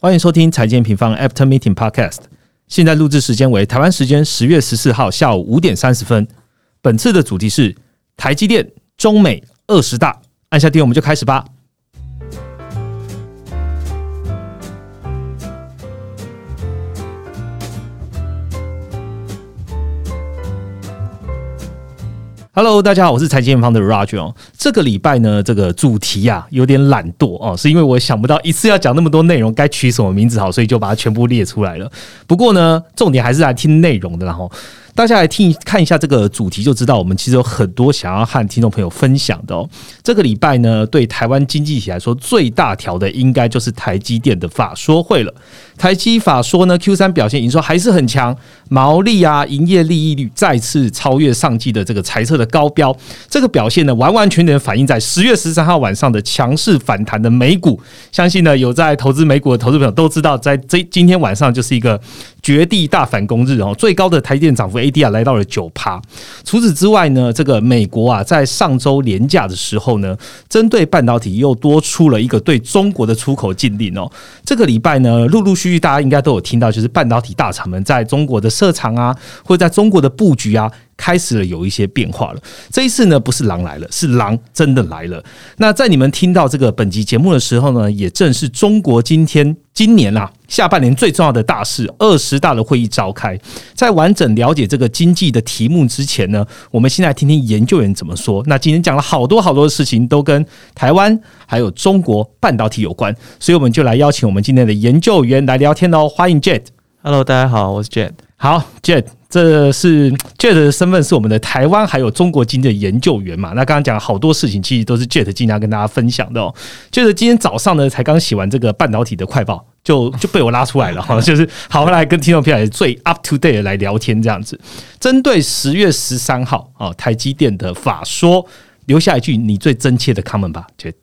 欢迎收听财经平方 After Meeting Podcast。现在录制时间为台湾时间十月十四号下午五点三十分。本次的主题是台积电、中美二十大。按下电，我们就开始吧。Hello，大家好，我是财经方的 Roger。这个礼拜呢，这个主题啊有点懒惰哦，是因为我想不到一次要讲那么多内容，该取什么名字好，所以就把它全部列出来了。不过呢，重点还是来听内容的，然后。大家来听看一下这个主题，就知道我们其实有很多想要和听众朋友分享的哦。这个礼拜呢，对台湾经济体来说最大条的，应该就是台积电的法说会了。台积法说呢，Q 三表现营收还是很强，毛利啊、营业利益率再次超越上季的这个财测的高标。这个表现呢，完完全全反映在十月十三号晚上的强势反弹的美股。相信呢，有在投资美股的投资朋友都知道，在这今天晚上就是一个绝地大反攻日哦，最高的台积电涨幅 ADR 来到了九趴。除此之外呢，这个美国啊，在上周廉价的时候呢，针对半导体又多出了一个对中国的出口禁令哦。这个礼拜呢，陆陆续。大家应该都有听到，就是半导体大厂们在中国的设厂啊，或者在中国的布局啊，开始了有一些变化了。这一次呢，不是狼来了，是狼真的来了。那在你们听到这个本集节目的时候呢，也正是中国今天今年啊下半年最重要的大事——二十大的会议召开。在完整了解这个经济的题目之前呢，我们先来听听研究员怎么说。那今天讲了好多好多的事情，都跟台湾。还有中国半导体有关，所以我们就来邀请我们今天的研究员来聊天喽。欢迎 Jet。Hello，大家好，我是 Jet。好，Jet，这是 Jet 的身份是我们的台湾还有中国经济的研究员嘛？那刚刚讲好多事情，其实都是 Jet 经常跟大家分享的哦。就是今天早上呢，才刚写完这个半导体的快报，就就被我拉出来了哈。就是好来跟听众朋友最 up to date 来聊天这样子。针对十月十三号啊，台积电的法说，留下一句你最真切的 comment 吧，Jet。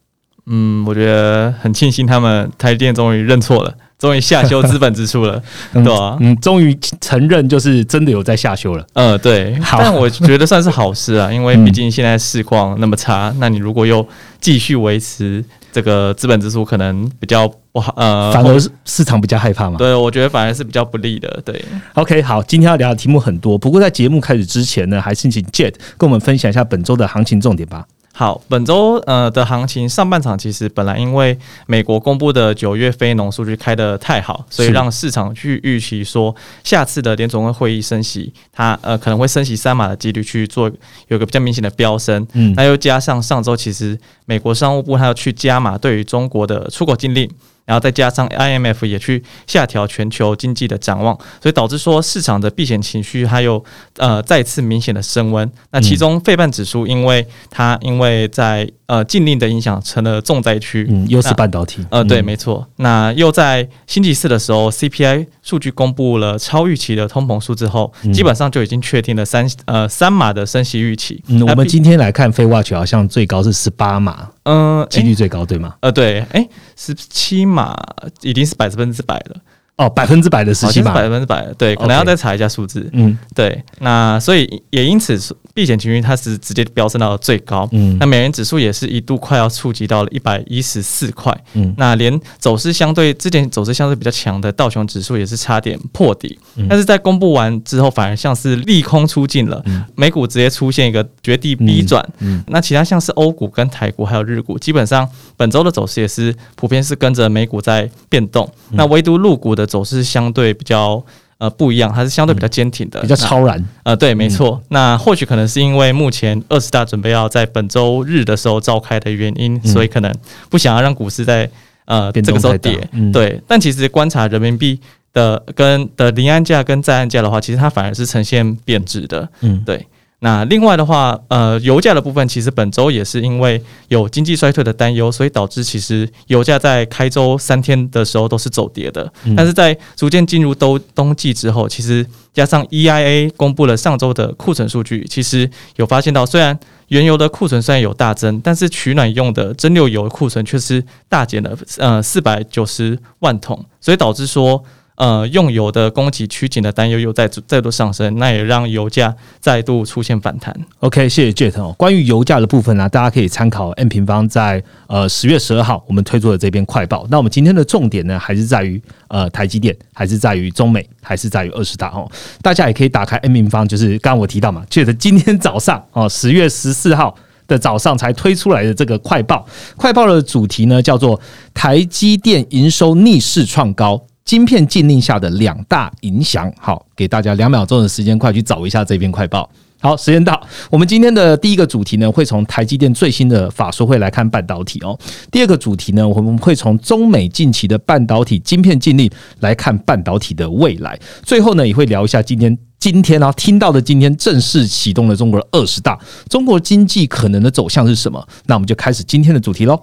嗯，我觉得很庆幸他们台积电终于认错了，终于下修资本支出了，对吧？嗯，终于承认就是真的有在下修了。嗯，对。但我觉得算是好事啊，因为毕竟现在市况那么差，那你如果又继续维持这个资本支出，可能比较不好。呃，反而是市场比较害怕嘛。对，我觉得反而是比较不利的。对。OK，好，今天要聊的题目很多，不过在节目开始之前呢，还是请 Jet 跟我们分享一下本周的行情重点吧。好，本周呃的行情上半场其实本来因为美国公布的九月非农数据开的太好，所以让市场去预期说下次的联总会会议升息，它呃可能会升息三码的几率去做有个比较明显的飙升。嗯，那又加上上周其实美国商务部它要去加码对于中国的出口禁令。然后再加上 IMF 也去下调全球经济的展望，所以导致说市场的避险情绪还有呃再次明显的升温。那其中费半指数，因为它因为在呃禁令的影响成了重灾区，嗯，又是半导体，呃，对，没错。那又在星期四的时候，CPI 数据公布了超预期的通膨数之后，基本上就已经确定了三呃三码的升息预期。嗯，我们今天来看非 watch 好像最高是十八码，嗯，几率最高对吗？呃，对，哎，十七码已经是百分之百了。哦，百分之百的十七码，百分之百，对，可能要再查一下数字。嗯，对，那所以也因此，避险情绪它是直接飙升到了最高。嗯，那美元指数也是一度快要触及到了一百一十四块。嗯，那连走势相对之前走势相对比较强的道琼指数也是差点破底。但是在公布完之后，反而像是利空出尽了，美股直接出现一个绝地逼转。嗯，那其他像是欧股跟台股还有日股，基本上本周的走势也是普遍是跟着美股在变动。那唯独陆股的。走势相对比较呃不一样，它是相对比较坚挺的，比较超然。呃，对，没错。那或许可能是因为目前二十大准备要在本周日的时候召开的原因，所以可能不想要让股市在呃这个时候跌。对，但其实观察人民币的跟的离岸价跟在岸价的话，其实它反而是呈现贬值的。嗯，对。那另外的话，呃，油价的部分其实本周也是因为有经济衰退的担忧，所以导致其实油价在开周三天的时候都是走跌的。但是在逐渐进入冬冬季之后，其实加上 EIA 公布了上周的库存数据，其实有发现到，虽然原油的库存虽然有大增，但是取暖用的蒸馏油库存却是大减了呃四百九十万桶，所以导致说。呃，用油的供给趋紧的担忧又再再度上升，那也让油价再度出现反弹。OK，谢谢 Jet 哦。关于油价的部分呢，大家可以参考 N 平方在呃十月十二号我们推出的这篇快报。那我们今天的重点呢，还是在于呃台积电，还是在于中美，还是在于二十大哦。大家也可以打开 N 平方，就是刚刚我提到嘛，Jet 今天早上哦十月十四号的早上才推出来的这个快报。快报的主题呢叫做台积电营收逆势创高。晶片禁令下的两大影响，好，给大家两秒钟的时间，快去找一下这篇快报。好，时间到，我们今天的第一个主题呢，会从台积电最新的法说会来看半导体哦。第二个主题呢，我们会从中美近期的半导体晶片禁令来看半导体的未来。最后呢，也会聊一下今天今天啊听到的今天正式启动了中国的二十大，中国经济可能的走向是什么？那我们就开始今天的主题喽。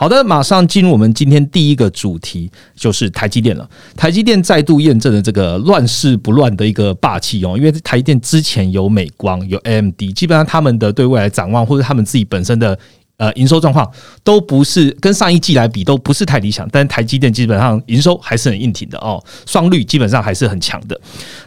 好的，马上进入我们今天第一个主题，就是台积电了。台积电再度验证了这个乱世不乱的一个霸气哦，因为台积电之前有美光、有 AMD，基本上他们的对未来展望或者他们自己本身的呃营收状况都不是跟上一季来比都不是太理想，但台积电基本上营收还是很硬挺的哦，双率基本上还是很强的。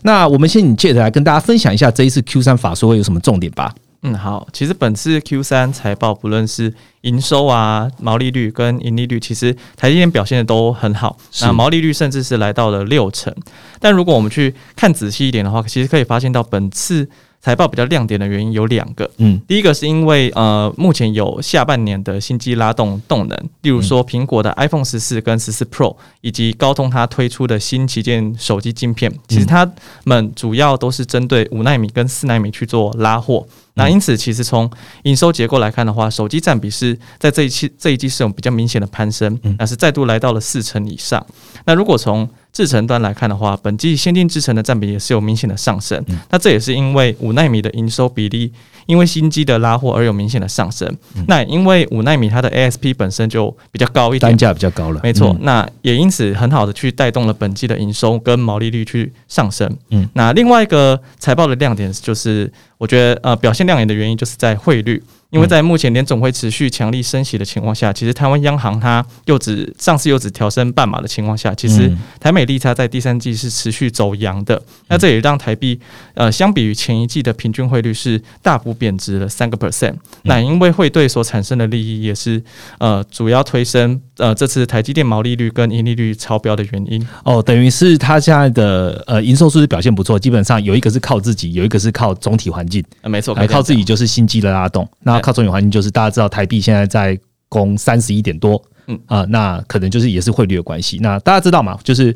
那我们先请借着来跟大家分享一下这一次 Q 三法说会有什么重点吧。嗯，好，其实本次 Q 三财报不论是营收啊、毛利率跟盈利率，其实台积电表现的都很好。那毛利率甚至是来到了六成。但如果我们去看仔细一点的话，其实可以发现到本次。财报比较亮点的原因有两个，嗯，第一个是因为呃，目前有下半年的新机拉动动能，例如说苹果的 iPhone 十四跟十四 Pro，以及高通它推出的新旗舰手机晶片，其实它们主要都是针对五纳米跟四纳米去做拉货。那因此，其实从营收结构来看的话，手机占比是在这一期这一季是有比较明显的攀升，那是再度来到了四成以上。那如果从制程端来看的话，本季先进制程的占比也是有明显的上升。那这也是因为五纳米的营收比例。因为新机的拉货而有明显的上升，那因为五纳米它的 ASP 本身就比较高一点，单价比较高了，没错。那也因此很好的去带动了本季的营收跟毛利率去上升。嗯，那另外一个财报的亮点就是，我觉得呃表现亮眼的原因就是在汇率。因为在目前联总会持续强力升息的情况下，其实台湾央行它又只上次又只调升半码的情况下，其实台美利差在第三季是持续走阳的。那这也让台币呃相比于前一季的平均汇率是大幅贬值了三个 percent。那因为汇兑所产生的利益也是呃主要推升呃这次台积电毛利率跟盈利率超标的原因。哦，等于是它现在的呃营收数字表现不错，基本上有一个是靠自己，有一个是靠总体环境。呃，没错，靠自己就是新机的拉动。那靠总体环境就是大家知道台币现在在攻三十一点多，嗯啊，那可能就是也是汇率的关系。那大家知道嘛，就是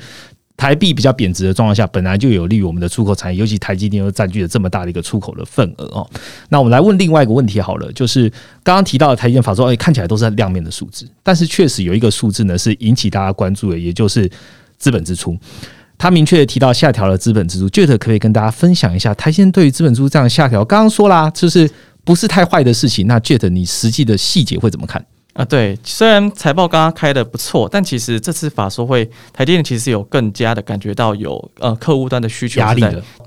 台币比较贬值的状况下，本来就有利于我们的出口产业，尤其台积电又占据了这么大的一个出口的份额哦。那我们来问另外一个问题好了，就是刚刚提到的台积电法说，哎，看起来都是亮面的数字，但是确实有一个数字呢是引起大家关注的，也就是资本支出。他明确的提到下调了资本支出，Jet 可不可以跟大家分享一下台积电对于资本支出这样下调？刚刚说啦，就是。不是太坏的事情，那 Jet 你实际的细节会怎么看啊？对，虽然财报刚刚开的不错，但其实这次法说会，台积电其实有更加的感觉到有呃客户端的需求压力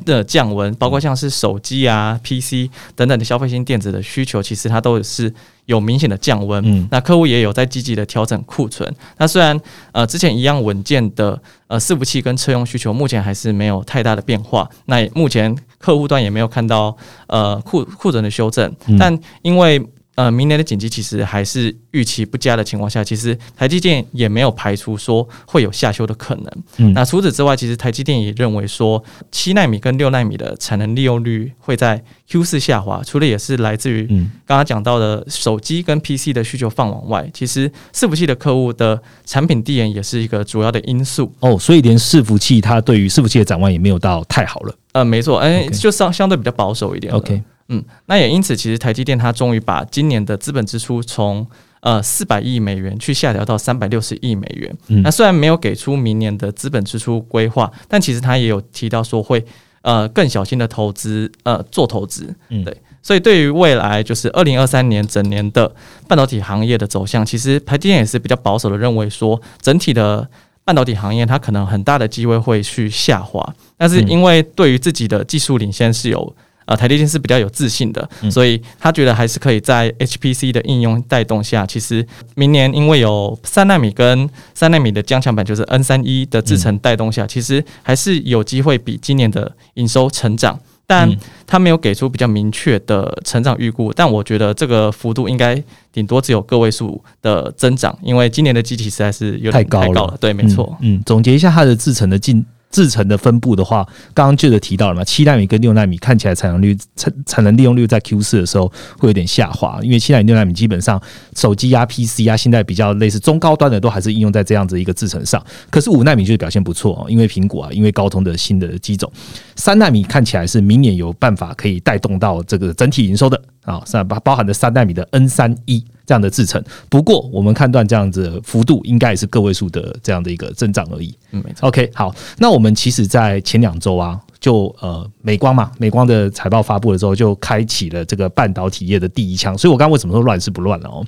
的降温，包括像是手机啊、PC 等等的消费性电子的需求，其实它都是有明显的降温。嗯，那客户也有在积极的调整库存。那虽然呃之前一样稳健的呃伺服器跟车用需求，目前还是没有太大的变化。那目前。客户端也没有看到呃库库存的修正，但因为呃明年的景气其实还是预期不佳的情况下，其实台积电也没有排除说会有下修的可能。那除此之外，其实台积电也认为说七纳米跟六纳米的产能利用率会在。Q 四下滑，除了也是来自于刚刚讲到的手机跟 PC 的需求放往外，其实伺服器的客户的产品递延也是一个主要的因素哦。所以连伺服器它对于伺服器的展望也没有到太好了。呃，没错，哎，就相相对比较保守一点。OK，嗯，那也因此，其实台积电它终于把今年的资本支出从呃四百亿美元去下调到三百六十亿美元。那虽然没有给出明年的资本支出规划，但其实它也有提到说会。呃，更小心的投资，呃，做投资，嗯，对，所以对于未来就是二零二三年整年的半导体行业的走向，其实台积电也是比较保守的，认为说整体的半导体行业它可能很大的机会会去下滑，但是因为对于自己的技术领先是有呃台积电是比较有自信的，所以他觉得还是可以在 HPC 的应用带动下，其实明年因为有三纳米跟三纳米的加强版，就是 N 三一的制程带动下，其实还是有机会比今年的营收成长。但他没有给出比较明确的成长预估，但我觉得这个幅度应该顶多只有个位数的增长，因为今年的机体实在是有点太高了。对，没错。嗯，总结一下它的制成的进。制成的分布的话，刚刚记得提到了嘛？七纳米跟六纳米看起来产能率产产能利用率在 Q 四的时候会有点下滑，因为七纳米六纳米基本上手机啊、PC 啊，现在比较类似中高端的都还是应用在这样子一个制程上。可是五纳米就是表现不错哦，因为苹果啊，因为高通的新的机种，三纳米看起来是明年有办法可以带动到这个整体营收的啊，是包包含的三纳米的 N 三一。这样的制成，不过我们判断这样子幅度应该也是个位数的这样的一个增长而已。嗯，没错。OK，好，那我们其实，在前两周啊，就呃，美光嘛，美光的财报发布了之后，就开启了这个半导体业的第一枪。所以我刚刚为什么说乱是不乱了哦？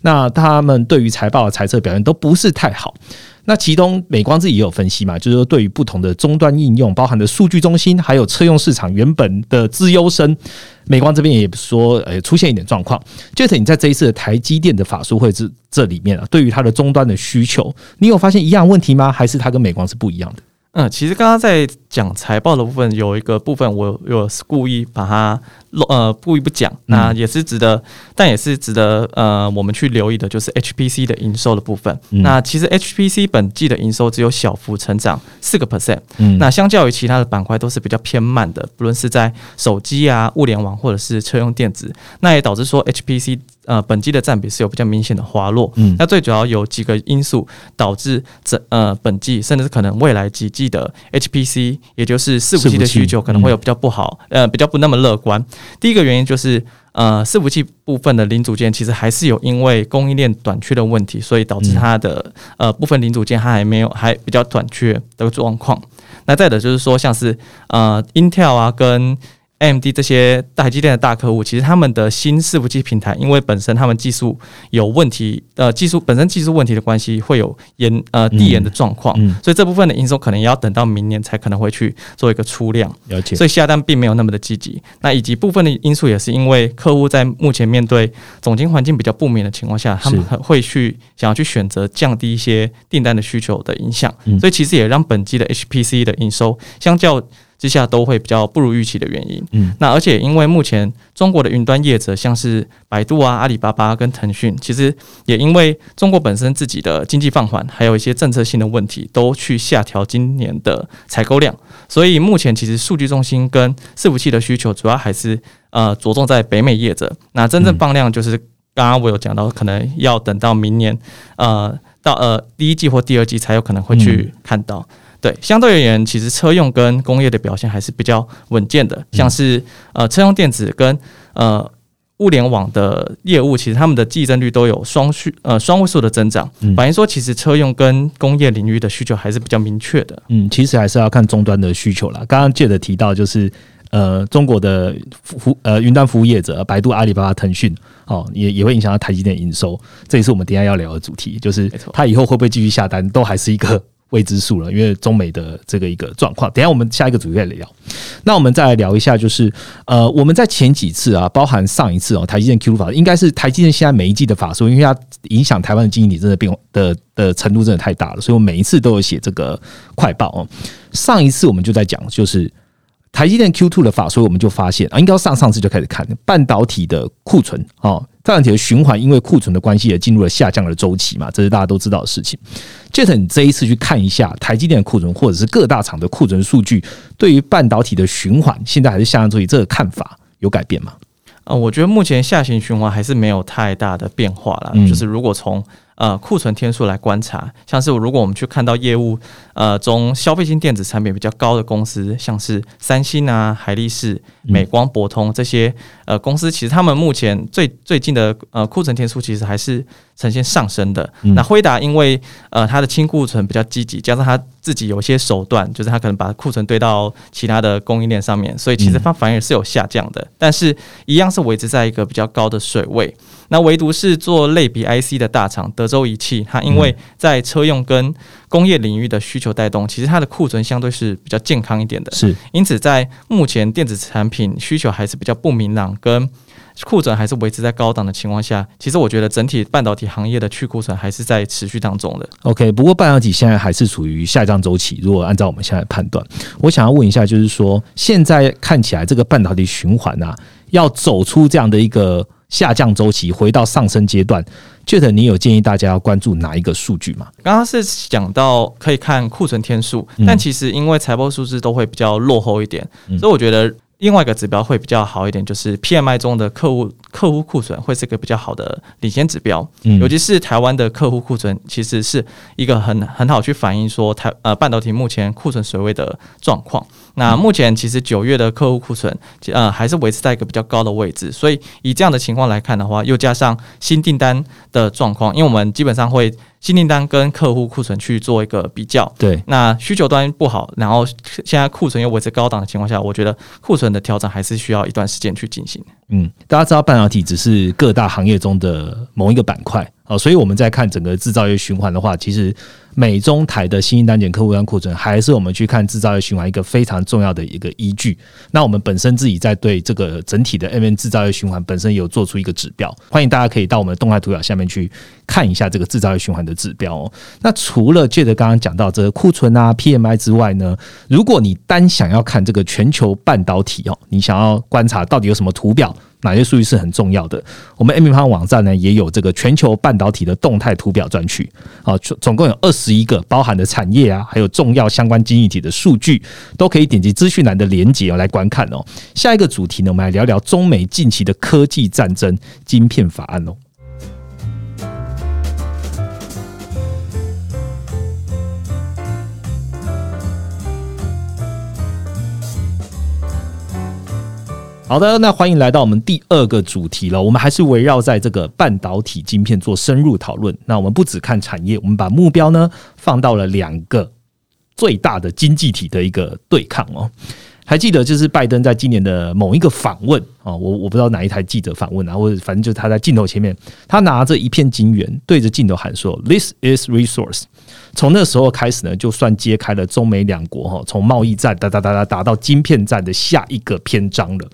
那他们对于财报的猜测表现都不是太好。那其中美光自己也有分析嘛，就是说对于不同的终端应用，包含的数据中心，还有车用市场原本的资优生，美光这边也说，呃，出现一点状况。就是你在这一次的台积电的法术会这这里面啊，对于它的终端的需求，你有发现一样问题吗？还是它跟美光是不一样的？嗯，其实刚刚在讲财报的部分，有一个部分我有故意把它漏呃故意不讲，那也是值得，但也是值得呃我们去留意的，就是 HPC 的营收的部分。那其实 HPC 本季的营收只有小幅成长四个 percent，那相较于其他的板块都是比较偏慢的，不论是在手机啊、物联网或者是车用电子，那也导致说 HPC。呃，本季的占比是有比较明显的滑落。嗯，那最主要有几个因素导致这呃本季，甚至是可能未来几季的 HPC，也就是伺服器的需求可能会有比较不好，呃，比较不那么乐观。第一个原因就是呃，伺服器部分的零组件其实还是有因为供应链短缺的问题，所以导致它的呃部分零组件它还没有还比较短缺的状况。那再者就是说，像是呃 Intel 啊跟 AMD 这些台积电的大客户，其实他们的新伺服器平台，因为本身他们技术有问题，呃，技术本身技术问题的关系，会有延呃递延的状况，所以这部分的营收可能也要等到明年才可能会去做一个出量。了解。所以下单并没有那么的积极。那以及部分的因素也是因为客户在目前面对总经环境比较不明的情况下，他们会去想要去选择降低一些订单的需求的影响。所以其实也让本季的 HPC 的营收相较。之下都会比较不如预期的原因。嗯，那而且因为目前中国的云端业者，像是百度啊、阿里巴巴跟腾讯，其实也因为中国本身自己的经济放缓，还有一些政策性的问题，都去下调今年的采购量。所以目前其实数据中心跟伺服器的需求，主要还是呃着重在北美业者。那真正放量，就是刚刚我有讲到，可能要等到明年呃到呃第一季或第二季才有可能会去看到。对，相对而言，其实车用跟工业的表现还是比较稳健的。像是呃，车用电子跟呃物联网的业务，其实他们的计增率都有双序呃双位数的增长，反映说其实车用跟工业领域的需求还是比较明确的。嗯，其实还是要看终端的需求啦。刚刚借着提到就是呃，中国的服呃云端服务业者，百度、阿里巴巴、腾讯哦，也也会影响到台积电营收。这也是我们等下要聊的主题，就是它以后会不会继续下单，都还是一个。未知数了，因为中美的这个一个状况，等下我们下一个主题再聊。那我们再来聊一下，就是呃，我们在前几次啊，包含上一次哦，台积电 Q 法，应该是台积电现在每一季的法说，因为它影响台湾的经济体真的变的的程度真的太大了，所以我每一次都有写这个快报哦。上一次我们就在讲，就是台积电 Q two 的法说，我们就发现啊，应该上上次就开始看半导体的库存哦。半导体的循环，因为库存的关系，也进入了下降的周期嘛，这是大家都知道的事情。Jet，你这一次去看一下台积电的库存，或者是各大厂的库存数据，对于半导体的循环，现在还是下降周期，这个看法有改变吗？呃，我觉得目前下行循环还是没有太大的变化了。就是如果从呃库存天数来观察，像是如果我们去看到业务呃中消费性电子产品比较高的公司，像是三星啊、海力士、美光、博通这些呃公司，其实他们目前最最近的呃库存天数其实还是。呈现上升的。那辉达因为呃它的清库存比较积极，加上它自己有一些手段，就是它可能把库存堆到其他的供应链上面，所以其实它反而是有下降的。但是一样是维持在一个比较高的水位。那唯独是做类比 IC 的大厂，德州仪器，它因为在车用跟工业领域的需求带动，其实它的库存相对是比较健康一点的。是，因此在目前电子产品需求还是比较不明朗，跟库存还是维持在高档的情况下，其实我觉得整体半导体行业的去库存还是在持续当中的。OK，不过半导体现在还是处于下降周期。如果按照我们现在判断，我想要问一下，就是说现在看起来这个半导体循环啊，要走出这样的一个。下降周期回到上升阶段，觉得你有建议大家要关注哪一个数据吗？刚刚是讲到可以看库存天数，但其实因为财报数字都会比较落后一点，所以我觉得另外一个指标会比较好一点，就是 PMI 中的客户客户库存会是一个比较好的领先指标。嗯尤其是台湾的客户库存，其实是一个很很好去反映说台呃半导体目前库存水位的状况。那目前其实九月的客户库存，呃，还是维持在一个比较高的位置，所以以这样的情况来看的话，又加上新订单的状况，因为我们基本上会新订单跟客户库存去做一个比较，对，那需求端不好，然后现在库存又维持高档的情况下，我觉得库存的调整还是需要一段时间去进行。嗯，大家知道半导体只是各大行业中的某一个板块。哦，所以我们在看整个制造业循环的话，其实美中台的新兴单减客户端库存，还是我们去看制造业循环一个非常重要的一个依据。那我们本身自己在对这个整体的 M N 制造业循环本身有做出一个指标，欢迎大家可以到我们的动态图表下面去看一下这个制造业循环的指标哦。那除了借着刚刚讲到这个库存啊 P M I 之外呢，如果你单想要看这个全球半导体哦，你想要观察到底有什么图表？哪些数据是很重要的？我们 M 平方网站呢也有这个全球半导体的动态图表专区，啊，总总共有二十十一个，包含的产业啊，还有重要相关经济体的数据，都可以点击资讯栏的连接哦来观看哦。下一个主题呢，我们来聊聊中美近期的科技战争——晶片法案哦。好的，那欢迎来到我们第二个主题了。我们还是围绕在这个半导体晶片做深入讨论。那我们不只看产业，我们把目标呢放到了两个最大的经济体的一个对抗哦。还记得就是拜登在今年的某一个访问啊，我我不知道哪一台记者访问啊，或者反正就是他在镜头前面，他拿着一片金圆对着镜头喊说：“This is resource。”从那时候开始呢，就算揭开了中美两国哈从贸易战哒哒哒哒达到晶片战的下一个篇章了。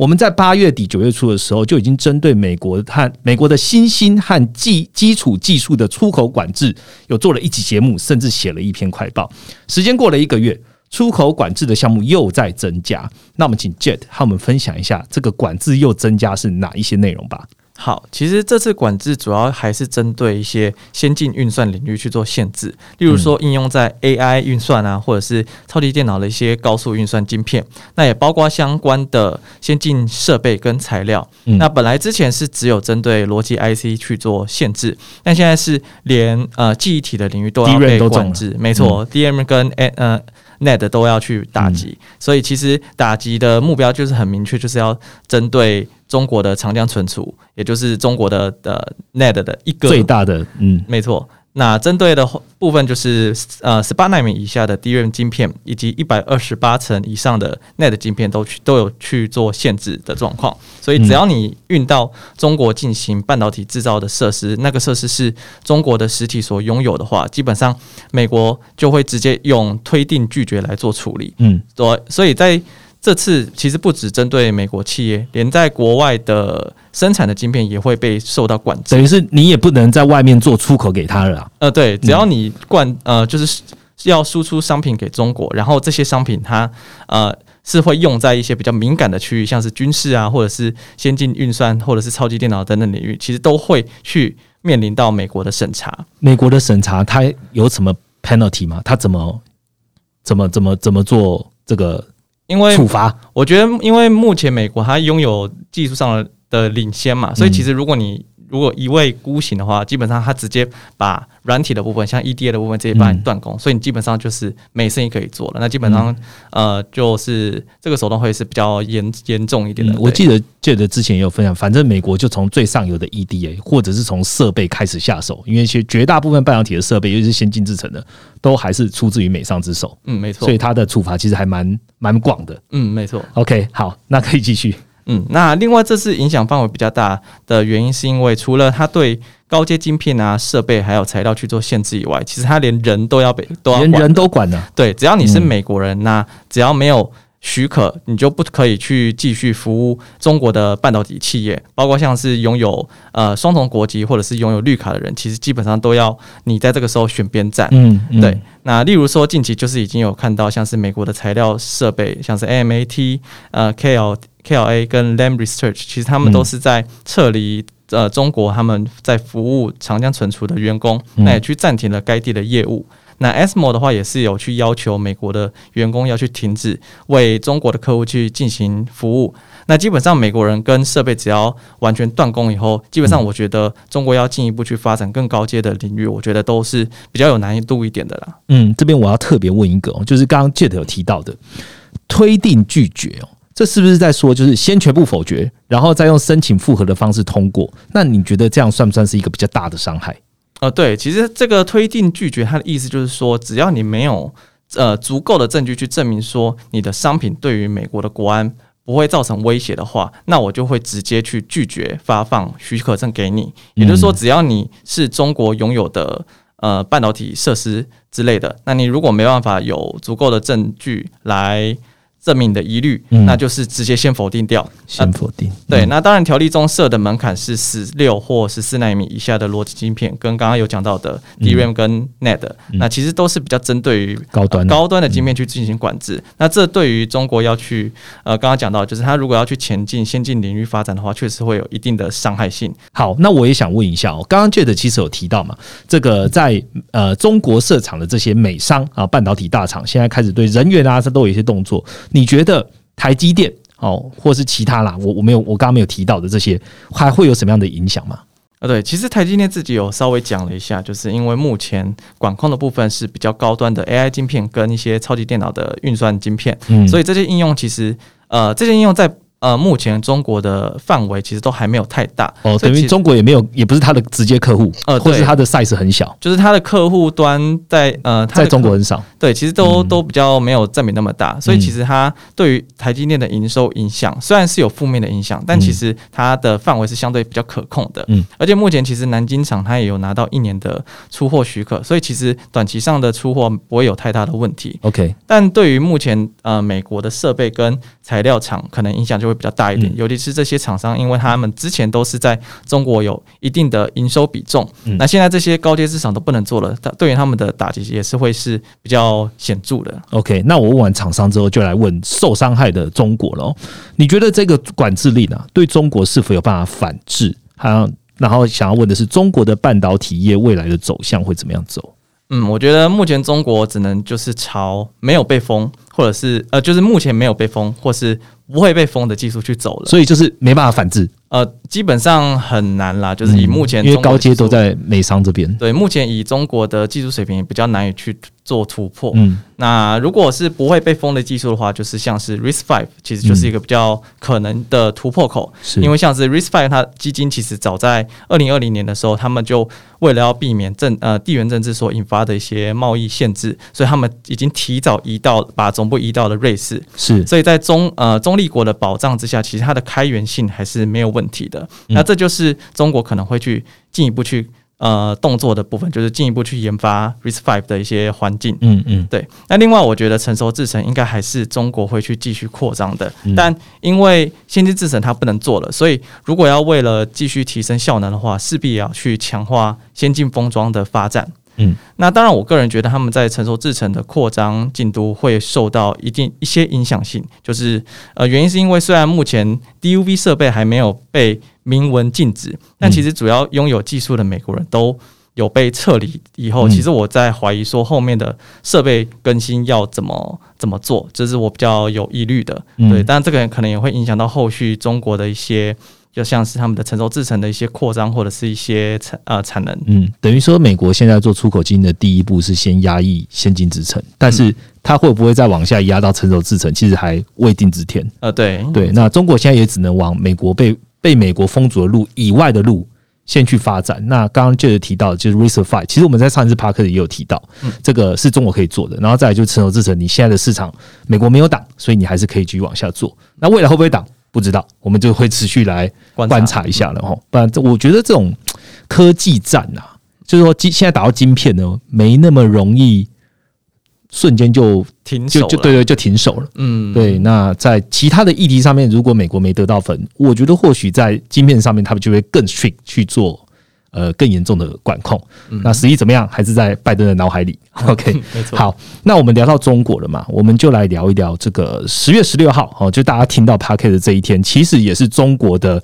我们在八月底九月初的时候就已经针对美国和美国的新兴和基基础技术的出口管制有做了一集节目，甚至写了一篇快报。时间过了一个月，出口管制的项目又在增加。那我们请 Jet 和我们分享一下这个管制又增加是哪一些内容吧。好，其实这次管制主要还是针对一些先进运算领域去做限制，例如说应用在 AI 运算啊，或者是超级电脑的一些高速运算晶片，那也包括相关的先进设备跟材料。那本来之前是只有针对逻辑 IC 去做限制，但现在是连呃记忆体的领域都要被管制。没错，DM 跟呃 Net 都要去打击，所以其实打击的目标就是很明确，就是要针对。中国的长江存储，也就是中国的的 NAND 的一个最大的，嗯，没错。那针对的部分就是呃十八纳米以下的 DRAM 晶片，以及一百二十八层以上的 NAND 晶片都去都有去做限制的状况。所以只要你运到中国进行半导体制造的设施，那个设施是中国的实体所拥有的话，基本上美国就会直接用推定拒绝来做处理。嗯，对，所以在这次其实不只针对美国企业，连在国外的生产的晶片也会被受到管制。等于是你也不能在外面做出口给他了。呃，对，只要你灌呃，就是要输出商品给中国，然后这些商品它呃是会用在一些比较敏感的区域，像是军事啊，或者是先进运算，或者是超级电脑等等领域，其实都会去面临到美国的审查。美国的审查它有什么 penalty 吗？它怎么怎么怎么怎么做这个？因为处罚，我觉得，因为目前美国它拥有技术上的的领先嘛，所以其实如果你如果一味孤行的话，基本上它直接把软体的部分，像 EDA 的部分直接把你断供，所以你基本上就是没生意可以做了。那基本上，呃，就是这个手段会是比较严严重一点的。我记得记得之前也有分享，反正美国就从最上游的 EDA 或者是从设备开始下手，因为其实绝大部分半导体的设备，尤其是先进制成的，都还是出自于美商之手。嗯，没错。所以它的处罚其实还蛮蛮广的。嗯，没错。OK，好，那可以继续。嗯，那另外这次影响范围比较大的原因，是因为除了它对高阶晶片啊、设备还有材料去做限制以外，其实它连人都要被都要连人都管的。对，只要你是美国人，那只要没有。许可，你就不可以去继续服务中国的半导体企业，包括像是拥有呃双重国籍或者是拥有绿卡的人，其实基本上都要你在这个时候选边站。嗯，对。那例如说，近期就是已经有看到像是美国的材料设备，像是 AMAT、呃 KL、KLA 跟 Lam Research，其实他们都是在撤离呃中国他们在服务长江存储的员工，那也去暂停了该地的业务。那 ASML 的话也是有去要求美国的员工要去停止为中国的客户去进行服务。那基本上美国人跟设备只要完全断供以后，基本上我觉得中国要进一步去发展更高阶的领域，我觉得都是比较有难度一点的啦。嗯，这边我要特别问一个哦，就是刚刚 Jet 有提到的推定拒绝哦，这是不是在说就是先全部否决，然后再用申请复核的方式通过？那你觉得这样算不算是一个比较大的伤害？呃，对，其实这个推定拒绝，它的意思就是说，只要你没有呃足够的证据去证明说你的商品对于美国的国安不会造成威胁的话，那我就会直接去拒绝发放许可证给你。也就是说，只要你是中国拥有的呃半导体设施之类的，那你如果没办法有足够的证据来。证明的疑虑，那就是直接先否定掉，先否定。对，那当然条例中设的门槛是十六或十四纳米以下的逻辑晶片，跟刚刚有讲到的 DRAM 跟 NAND，那其实都是比较针对于高端高端的晶片去进行管制。那这对于中国要去呃，刚刚讲到，就是它如果要去前进先进领域发展的话，确实会有一定的伤害性。好，那我也想问一下哦，刚刚 Jet 其实有提到嘛，这个在呃中国设厂的这些美商啊，半导体大厂现在开始对人员啊，这都有一些动作。你觉得台积电哦，或是其他啦，我我没有我刚刚没有提到的这些，还会有什么样的影响吗？啊，对，其实台积电自己有稍微讲了一下，就是因为目前管控的部分是比较高端的 AI 晶片跟一些超级电脑的运算晶片，所以这些应用其实呃，这些应用在。呃，目前中国的范围其实都还没有太大哦，等于中国也没有，也不是它的直接客户，呃，或是它的 size 很小，就是它的客户端在呃，在中国很少，对，其实都都比较没有占比那么大，所以其实它对于台积电的营收影响虽然是有负面的影响，但其实它的范围是相对比较可控的，嗯，而且目前其实南京厂它也有拿到一年的出货许可，所以其实短期上的出货不会有太大的问题，OK，但对于目前呃美国的设备跟材料厂可能影响就会比较大一点，尤其是这些厂商，因为他们之前都是在中国有一定的营收比重，那现在这些高阶市场都不能做了，对于他们的打击也是会是比较显著的。OK，那我问完厂商之后，就来问受伤害的中国了。你觉得这个管制令呢，对中国是否有办法反制？还有，然后想要问的是，中国的半导体业未来的走向会怎么样走？嗯，我觉得目前中国只能就是朝没有被封，或者是呃，就是目前没有被封，或是不会被封的技术去走了，所以就是没办法反制。呃，基本上很难啦，就是以目前因为高阶都在美商这边，对，目前以中国的技术水平比较难以去做突破。嗯，那如果是不会被封的技术的话，就是像是 Risk Five，其实就是一个比较可能的突破口。是，因为像是 Risk Five，它基金其实早在二零二零年的时候，他们就为了要避免政呃地缘政治所引发的一些贸易限制，所以他们已经提早移到把总部移到了瑞士。是，所以在中呃中立国的保障之下，其实它的开源性还是没有问。问题的，那这就是中国可能会去进一步去呃动作的部分，就是进一步去研发 RISC-V 的一些环境。嗯嗯，对。那另外，我觉得成熟制程应该还是中国会去继续扩张的，但因为先进制程它不能做了，所以如果要为了继续提升效能的话，势必要去强化先进封装的发展。嗯，那当然，我个人觉得他们在成熟制程的扩张进度会受到一定一些影响性，就是呃，原因是因为虽然目前 DUV 设备还没有被明文禁止，但其实主要拥有技术的美国人都有被撤离以后，其实我在怀疑说后面的设备更新要怎么怎么做，这是我比较有疑虑的。对，但这个可能也会影响到后续中国的一些。就像是他们的成熟制成的一些扩张，或者是一些产呃产能，嗯，等于说美国现在做出口金的第一步是先压抑先进制成，但是它会不会再往下压到成熟制成，其实还未定之天。呃，对对，那中国现在也只能往美国被被美国封阻的路以外的路先去发展。那刚刚就是提到就是 Reserve，其实我们在上一次 Park 也有提到，这个是中国可以做的。然后再来就是成熟制成，你现在的市场美国没有挡，所以你还是可以继续往下做。那未来会不会挡？不知道，我们就会持续来观察一下了哈。不然，我觉得这种科技战啊，就是说今，现在打到晶片呢，没那么容易，瞬间就停就就对对，就停手了。嗯，对。那在其他的议题上面，如果美国没得到分，我觉得或许在晶片上面，他们就会更 strict 去做。呃，更严重的管控，那实际怎么样，还是在拜登的脑海里。OK，没错。好，那我们聊到中国了嘛，我们就来聊一聊这个十月十六号哦，就大家听到 p a r k e 的这一天，其实也是中国的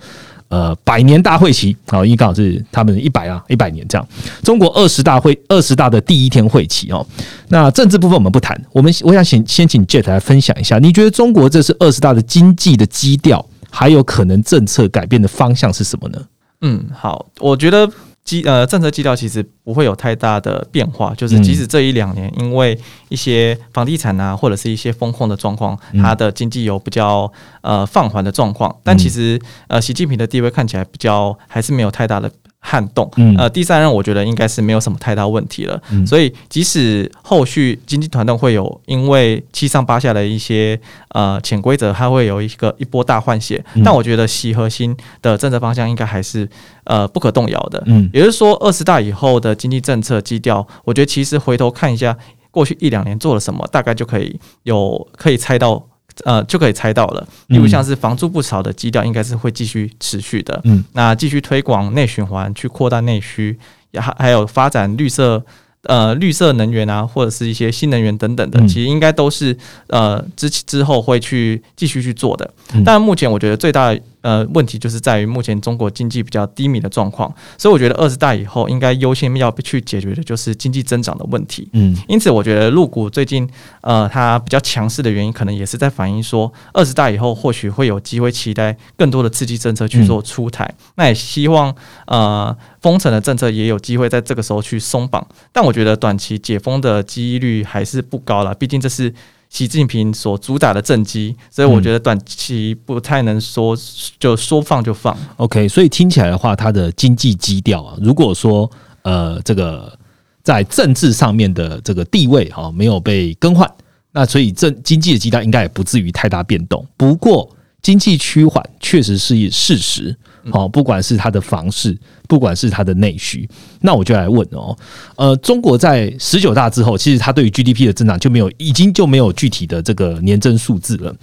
呃百年大会期，好，因为刚好是他们一百啊一百年这样。中国二十大会二十大的第一天会期哦，那政治部分我们不谈，我们我想请先请 Jet 来分享一下，你觉得中国这是二十大的经济的基调，还有可能政策改变的方向是什么呢？嗯，好，我觉得基呃政策基调其实不会有太大的变化，就是即使这一两年因为一些房地产啊或者是一些风控的状况，它的经济有比较呃放缓的状况，但其实呃习近平的地位看起来比较还是没有太大的。撼动，呃，第三任我觉得应该是没有什么太大问题了，所以即使后续经济团队会有因为七上八下的一些呃潜规则，它会有一个一波大换血，但我觉得习核心的政策方向应该还是呃不可动摇的，嗯，也就是说二十大以后的经济政策基调，我觉得其实回头看一下过去一两年做了什么，大概就可以有可以猜到。呃，就可以猜到了，例如像是房租不炒的基调，应该是会继续持续的。嗯，那继续推广内循环，去扩大内需，还还有发展绿色。呃，绿色能源啊，或者是一些新能源等等的，其实应该都是呃之之后会去继续去做的。但目前我觉得最大的呃问题就是在于目前中国经济比较低迷的状况，所以我觉得二十大以后应该优先要去解决的就是经济增长的问题。嗯，因此我觉得入股最近呃它比较强势的原因，可能也是在反映说二十大以后或许会有机会期待更多的刺激政策去做出台。那也希望呃。封城的政策也有机会在这个时候去松绑，但我觉得短期解封的几率还是不高了。毕竟这是习近平所主打的政绩，所以我觉得短期不太能说就说放就放。OK，所以听起来的话，它的经济基调啊，如果说呃这个在政治上面的这个地位哈没有被更换，那所以政经济的基调应该也不至于太大变动。不过经济趋缓确实是事实。好，不管是它的房市，不管是它的内需，那我就来问哦，呃，中国在十九大之后，其实它对于 GDP 的增长就没有，已经就没有具体的这个年增数字了。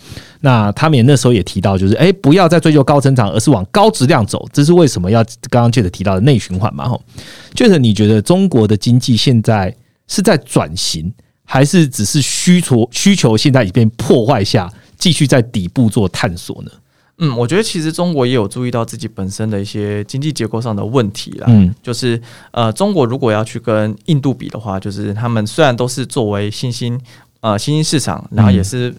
那他们也那时候也提到，就是哎，不要再追求高增长，而是往高质量走。这是为什么要刚刚 Jet 提到的内循环嘛？哈，Jet，你觉得中国的经济现在是在转型，还是只是需求需求现在已被破坏下，继续在底部做探索呢？嗯，我觉得其实中国也有注意到自己本身的一些经济结构上的问题啦。嗯，就是呃，中国如果要去跟印度比的话，就是他们虽然都是作为新兴呃新兴市场，然后也是。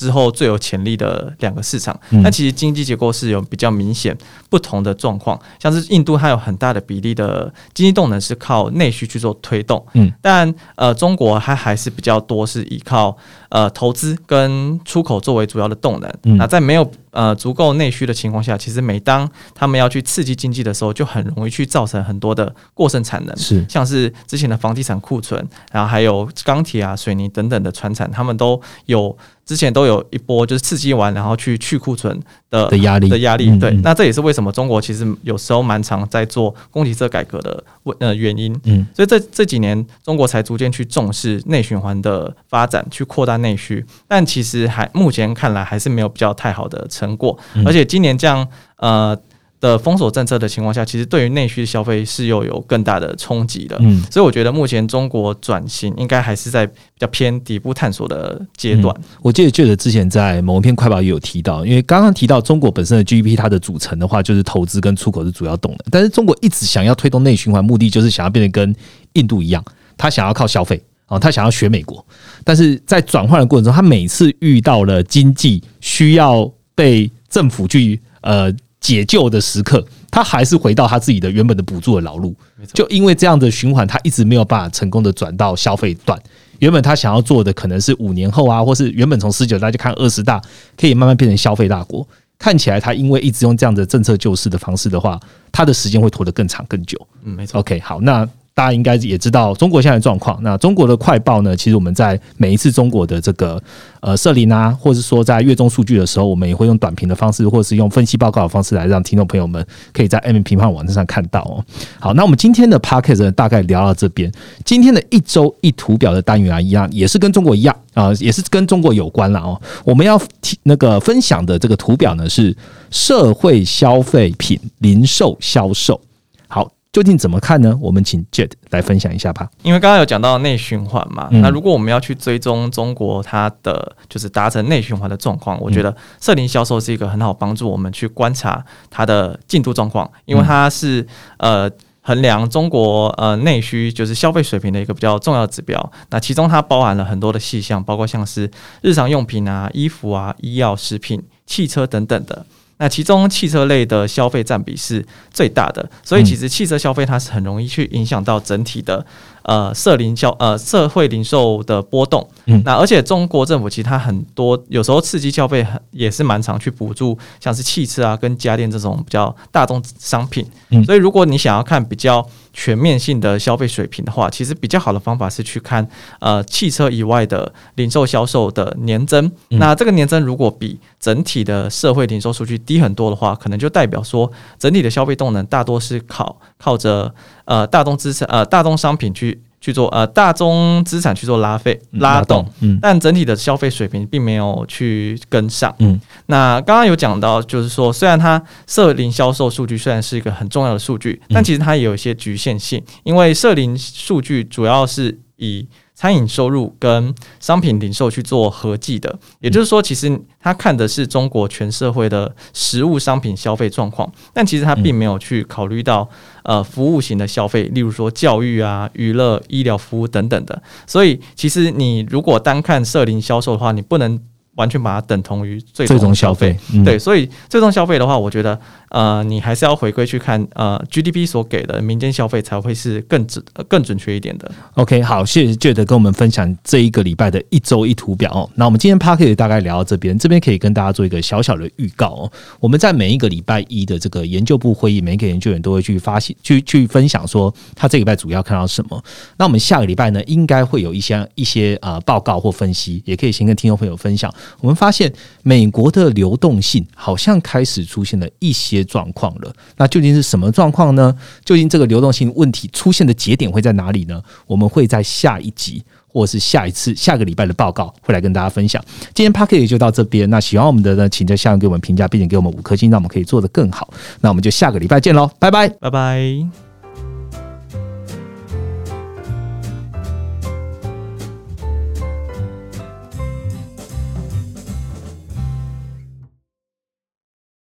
之后最有潜力的两个市场，那其实经济结构是有比较明显不同的状况。像是印度，它有很大的比例的经济动能是靠内需去做推动，嗯，但呃，中国它还是比较多是依靠呃投资跟出口作为主要的动能。那在没有呃足够内需的情况下，其实每当他们要去刺激经济的时候，就很容易去造成很多的过剩产能，是像是之前的房地产库存，然后还有钢铁啊、水泥等等的船产，他们都有。之前都有一波就是刺激完，然后去去库存的的压力。的压力，对，那这也是为什么中国其实有时候蛮常在做供给侧改革的问呃原因，嗯，所以这这几年中国才逐渐去重视内循环的发展，去扩大内需，但其实还目前看来还是没有比较太好的成果，而且今年这样呃。的封锁政策的情况下，其实对于内需消费是又有更大的冲击的。嗯，所以我觉得目前中国转型应该还是在比较偏底部探索的阶段。我记得记得之前在某一篇快报也有提到，因为刚刚提到中国本身的 GDP 它的组成的话，就是投资跟出口是主要动能。但是中国一直想要推动内循环，目的就是想要变得跟印度一样，他想要靠消费啊，他想要学美国。但是在转换的过程中，他每次遇到了经济需要被政府去呃。解救的时刻，他还是回到他自己的原本的补助的老路。就因为这样的循环，他一直没有办法成功的转到消费段。原本他想要做的可能是五年后啊，或是原本从十九大就看二十大，可以慢慢变成消费大国。看起来他因为一直用这样的政策救市的方式的话，他的时间会拖得更长更久。嗯，没错。OK，好，那大家应该也知道中国现在的状况。那中国的快报呢？其实我们在每一次中国的这个呃设林啊，或者说在月中数据的时候，我们也会用短评的方式，或者是用分析报告的方式来让听众朋友们可以在 M 评判网站上看到哦。好，那我们今天的 p a c k a g e 大概聊到这边。今天的一周一图表的单元啊，一样也是跟中国一样啊，也是跟中国有关了哦。我们要那个分享的这个图表呢，是社会消费品零售销售。究竟怎么看呢？我们请 Jet 来分享一下吧。因为刚刚有讲到内循环嘛，那如果我们要去追踪中国它的就是达成内循环的状况，我觉得社零销售是一个很好帮助我们去观察它的进度状况，因为它是呃衡量中国呃内需就是消费水平的一个比较重要的指标。那其中它包含了很多的细项，包括像是日常用品啊、衣服啊、医药、食品、汽车等等的。那其中汽车类的消费占比是最大的，所以其实汽车消费它是很容易去影响到整体的。呃，社零销呃，社会零售的波动，嗯，那而且中国政府其实它很多有时候刺激消费很也是蛮常去补助，像是汽车啊跟家电这种比较大众商品，嗯，所以如果你想要看比较全面性的消费水平的话，其实比较好的方法是去看呃汽车以外的零售销售的年增，那这个年增如果比整体的社会零售数据低很多的话，可能就代表说整体的消费动能大多是靠靠着。呃，大宗资产呃，大宗商品去去做呃，大宗资产去做拉费拉动，嗯，但整体的消费水平并没有去跟上，嗯。那刚刚有讲到，就是说，虽然它社零销售数据虽然是一个很重要的数据，但其实它也有一些局限性，因为社零数据主要是以。餐饮收入跟商品零售去做合计的，也就是说，其实他看的是中国全社会的实物商品消费状况，但其实他并没有去考虑到呃服务型的消费，例如说教育啊、娱乐、医疗服务等等的。所以，其实你如果单看社零销售的话，你不能完全把它等同于最终消费。对，所以最终消费的话，我觉得。呃，你还是要回归去看呃 GDP 所给的民间消费才会是更准更准确一点的。OK，好，谢谢 Jet 跟我们分享这一个礼拜的一周一图表哦。那我们今天 p a r k e 大概聊到这边，这边可以跟大家做一个小小的预告哦。我们在每一个礼拜一的这个研究部会议，每一个研究员都会去发现、去去分享说他这个礼拜主要看到什么。那我们下个礼拜呢，应该会有一些一些呃报告或分析，也可以先跟听众朋友分享。我们发现美国的流动性好像开始出现了一些。状况了，那究竟是什么状况呢？究竟这个流动性问题出现的节点会在哪里呢？我们会在下一集或是下一次下个礼拜的报告会来跟大家分享。今天 p a c k e t 就到这边，那喜欢我们的呢，请在下面给我们评价，并且给我们五颗星，让我们可以做得更好。那我们就下个礼拜见喽，拜拜，拜拜。